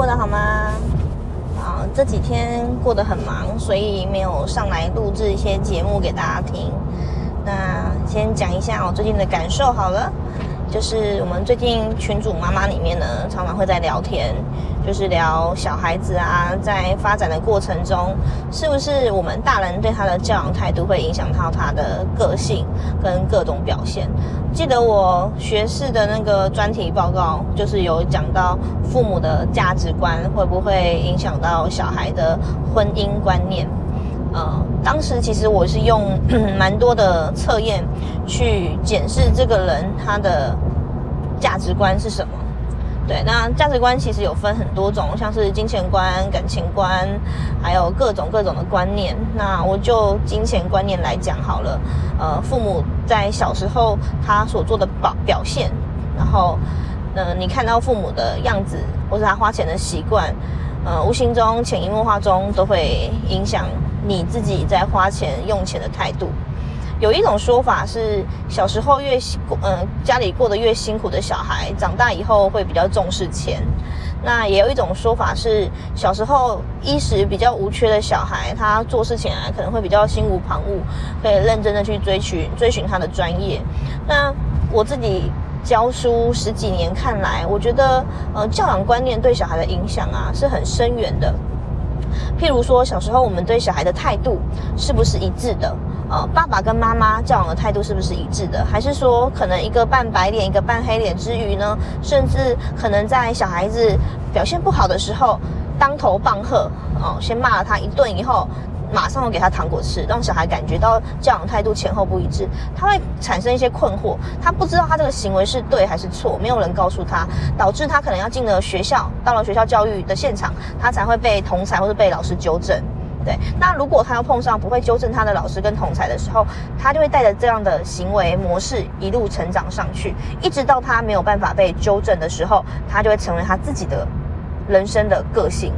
过得好吗？啊，这几天过得很忙，所以没有上来录制一些节目给大家听。那先讲一下我最近的感受好了。就是我们最近群主妈妈里面呢，常常会在聊天，就是聊小孩子啊，在发展的过程中，是不是我们大人对他的教养态度会影响到他的个性跟各种表现？记得我学士的那个专题报告，就是有讲到父母的价值观会不会影响到小孩的婚姻观念。呃，当时其实我是用 蛮多的测验去检视这个人他的价值观是什么。对，那价值观其实有分很多种，像是金钱观、感情观，还有各种各种的观念。那我就金钱观念来讲好了。呃，父母在小时候他所做的表表现，然后，呃，你看到父母的样子，或是他花钱的习惯，呃，无形中、潜移默化中都会影响。你自己在花钱用钱的态度，有一种说法是，小时候越辛，嗯，家里过得越辛苦的小孩，长大以后会比较重视钱。那也有一种说法是，小时候衣食比较无缺的小孩，他做事情啊可能会比较心无旁骛，可以认真的去追寻追寻他的专业。那我自己教书十几年看来，我觉得，呃，教养观念对小孩的影响啊是很深远的。譬如说，小时候我们对小孩的态度是不是一致的？呃，爸爸跟妈妈教养的态度是不是一致的？还是说，可能一个扮白脸，一个扮黑脸之余呢？甚至可能在小孩子表现不好的时候，当头棒喝，哦，先骂了他一顿以后。马上又给他糖果吃，让小孩感觉到教养态度前后不一致，他会产生一些困惑，他不知道他这个行为是对还是错，没有人告诉他，导致他可能要进了学校，到了学校教育的现场，他才会被同才或者被老师纠正。对，那如果他要碰上不会纠正他的老师跟同才的时候，他就会带着这样的行为模式一路成长上去，一直到他没有办法被纠正的时候，他就会成为他自己的人生的个性。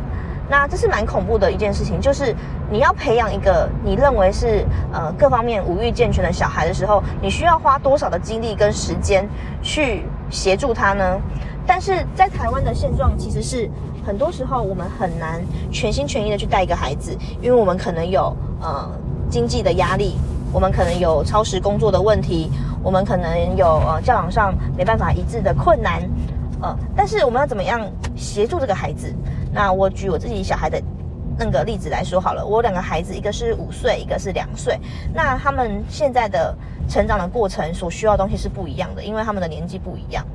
那这是蛮恐怖的一件事情，就是你要培养一个你认为是呃各方面五育健全的小孩的时候，你需要花多少的精力跟时间去协助他呢？但是在台湾的现状其实是很多时候我们很难全心全意的去带一个孩子，因为我们可能有呃经济的压力，我们可能有超时工作的问题，我们可能有呃教养上没办法一致的困难，呃，但是我们要怎么样协助这个孩子？那我举我自己小孩的那个例子来说好了，我有两个孩子，一个是五岁，一个是两岁。那他们现在的成长的过程所需要的东西是不一样的，因为他们的年纪不一样。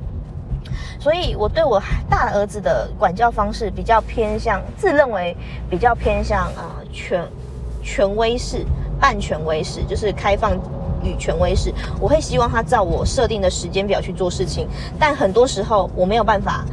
所以我对我大儿子的管教方式比较偏向，自认为比较偏向啊权权威式、半权威式，就是开放与权威式。我会希望他照我设定的时间表去做事情，但很多时候我没有办法。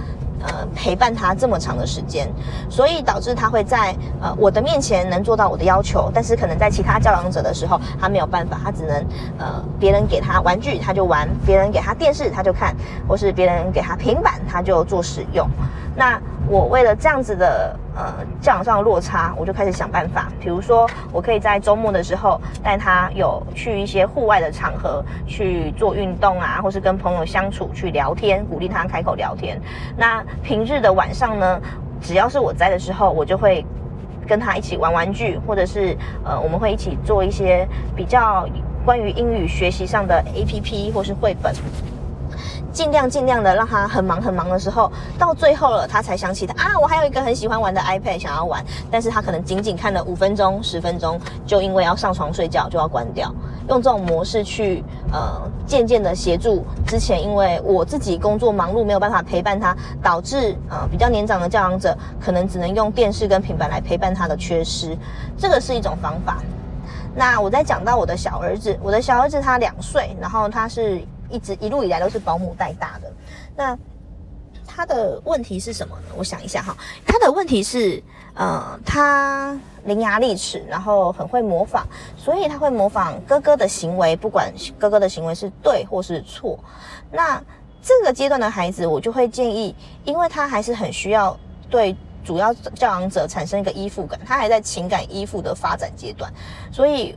呃，陪伴他这么长的时间，所以导致他会在呃我的面前能做到我的要求，但是可能在其他教养者的时候，他没有办法，他只能呃别人给他玩具他就玩，别人给他电视他就看，或是别人给他平板他就做使用。那我为了这样子的呃教养上落差，我就开始想办法。比如说，我可以在周末的时候带他有去一些户外的场合去做运动啊，或是跟朋友相处去聊天，鼓励他开口聊天。那平日的晚上呢，只要是我在的时候，我就会跟他一起玩玩具，或者是呃我们会一起做一些比较关于英语学习上的 A P P 或是绘本。尽量尽量的让他很忙很忙的时候，到最后了，他才想起他啊，我还有一个很喜欢玩的 iPad 想要玩，但是他可能仅仅看了五分钟、十分钟，就因为要上床睡觉就要关掉。用这种模式去呃，渐渐的协助之前，因为我自己工作忙碌没有办法陪伴他，导致呃比较年长的教养者可能只能用电视跟平板来陪伴他的缺失，这个是一种方法。那我在讲到我的小儿子，我的小儿子他两岁，然后他是。一直一路以来都是保姆带大的，那他的问题是什么呢？我想一下哈，他的问题是，呃，他伶牙俐齿，然后很会模仿，所以他会模仿哥哥的行为，不管哥哥的行为是对或是错。那这个阶段的孩子，我就会建议，因为他还是很需要对主要教养者产生一个依附感，他还在情感依附的发展阶段，所以。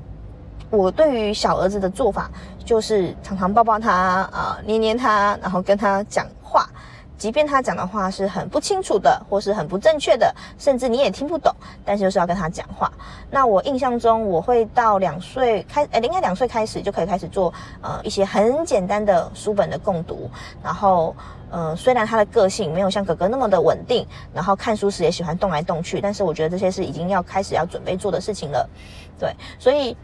我对于小儿子的做法，就是常常抱抱他啊，捏捏他，然后跟他讲话，即便他讲的话是很不清楚的，或是很不正确的，甚至你也听不懂，但是就是要跟他讲话。那我印象中，我会到两岁开，哎，应该两岁开始就可以开始做呃一些很简单的书本的共读。然后，呃，虽然他的个性没有像哥哥那么的稳定，然后看书时也喜欢动来动去，但是我觉得这些是已经要开始要准备做的事情了。对，所以。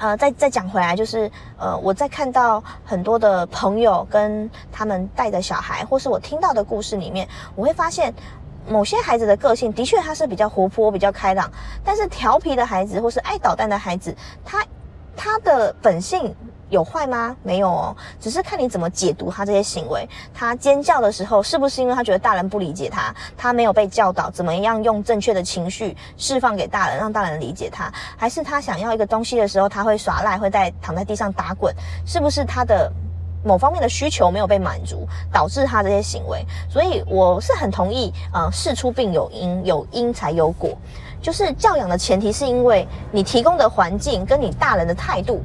呃，再再讲回来，就是呃，我在看到很多的朋友跟他们带的小孩，或是我听到的故事里面，我会发现某些孩子的个性的确他是比较活泼、比较开朗，但是调皮的孩子或是爱捣蛋的孩子，他他的本性。有坏吗？没有哦，只是看你怎么解读他这些行为。他尖叫的时候，是不是因为他觉得大人不理解他？他没有被教导怎么样用正确的情绪释放给大人，让大人理解他？还是他想要一个东西的时候，他会耍赖，会在躺在地上打滚？是不是他的某方面的需求没有被满足，导致他这些行为？所以我是很同意，呃，事出必有因，有因才有果。就是教养的前提，是因为你提供的环境跟你大人的态度。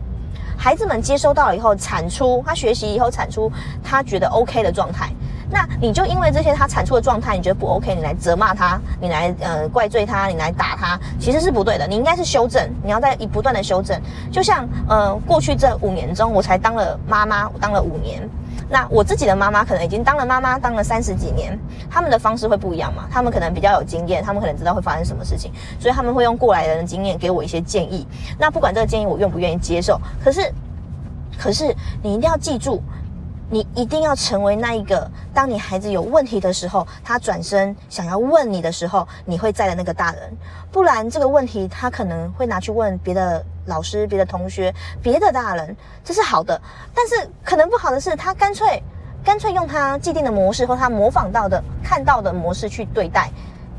孩子们接收到了以后，产出他学习以后产出他觉得 OK 的状态，那你就因为这些他产出的状态，你觉得不 OK，你来责骂他，你来呃怪罪他，你来打他，其实是不对的。你应该是修正，你要在一不断的修正。就像呃过去这五年中，我才当了妈妈，当了五年。那我自己的妈妈可能已经当了妈妈，当了三十几年，他们的方式会不一样嘛？他们可能比较有经验，他们可能知道会发生什么事情，所以他们会用过来人的经验给我一些建议。那不管这个建议我愿不愿意接受，可是，可是你一定要记住。你一定要成为那一个，当你孩子有问题的时候，他转身想要问你的时候，你会在的那个大人。不然这个问题他可能会拿去问别的老师、别的同学、别的大人，这是好的。但是可能不好的是，他干脆干脆用他既定的模式或他模仿到的、看到的模式去对待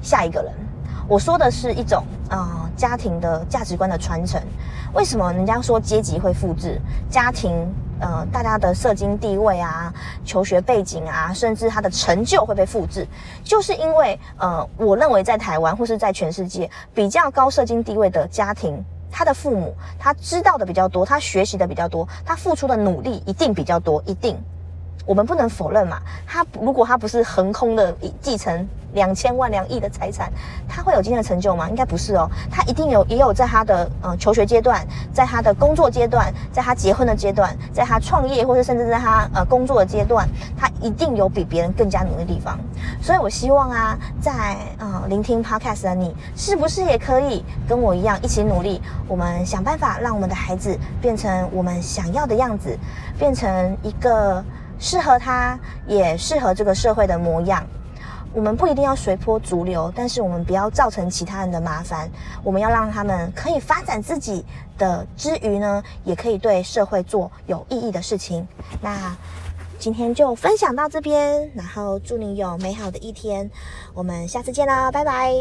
下一个人。我说的是一种啊，家庭的价值观的传承。为什么人家说阶级会复制？家庭？呃，大家的社经地位啊、求学背景啊，甚至他的成就会被复制，就是因为呃，我认为在台湾或是在全世界比较高社经地位的家庭，他的父母他知道的比较多，他学习的比较多，他付出的努力一定比较多，一定。我们不能否认嘛，他如果他不是横空的继承两千万两亿的财产，他会有今天的成就吗？应该不是哦，他一定有，也有在他的呃求学阶段，在他的工作阶段，在他结婚的阶段，在他创业或者甚至在他呃工作的阶段，他一定有比别人更加努力的地方。所以我希望啊，在呃聆听 podcast 的你，是不是也可以跟我一样一起努力？我们想办法让我们的孩子变成我们想要的样子，变成一个。适合他，也适合这个社会的模样。我们不一定要随波逐流，但是我们不要造成其他人的麻烦。我们要让他们可以发展自己的之余呢，也可以对社会做有意义的事情。那今天就分享到这边，然后祝你有美好的一天。我们下次见啦，拜拜。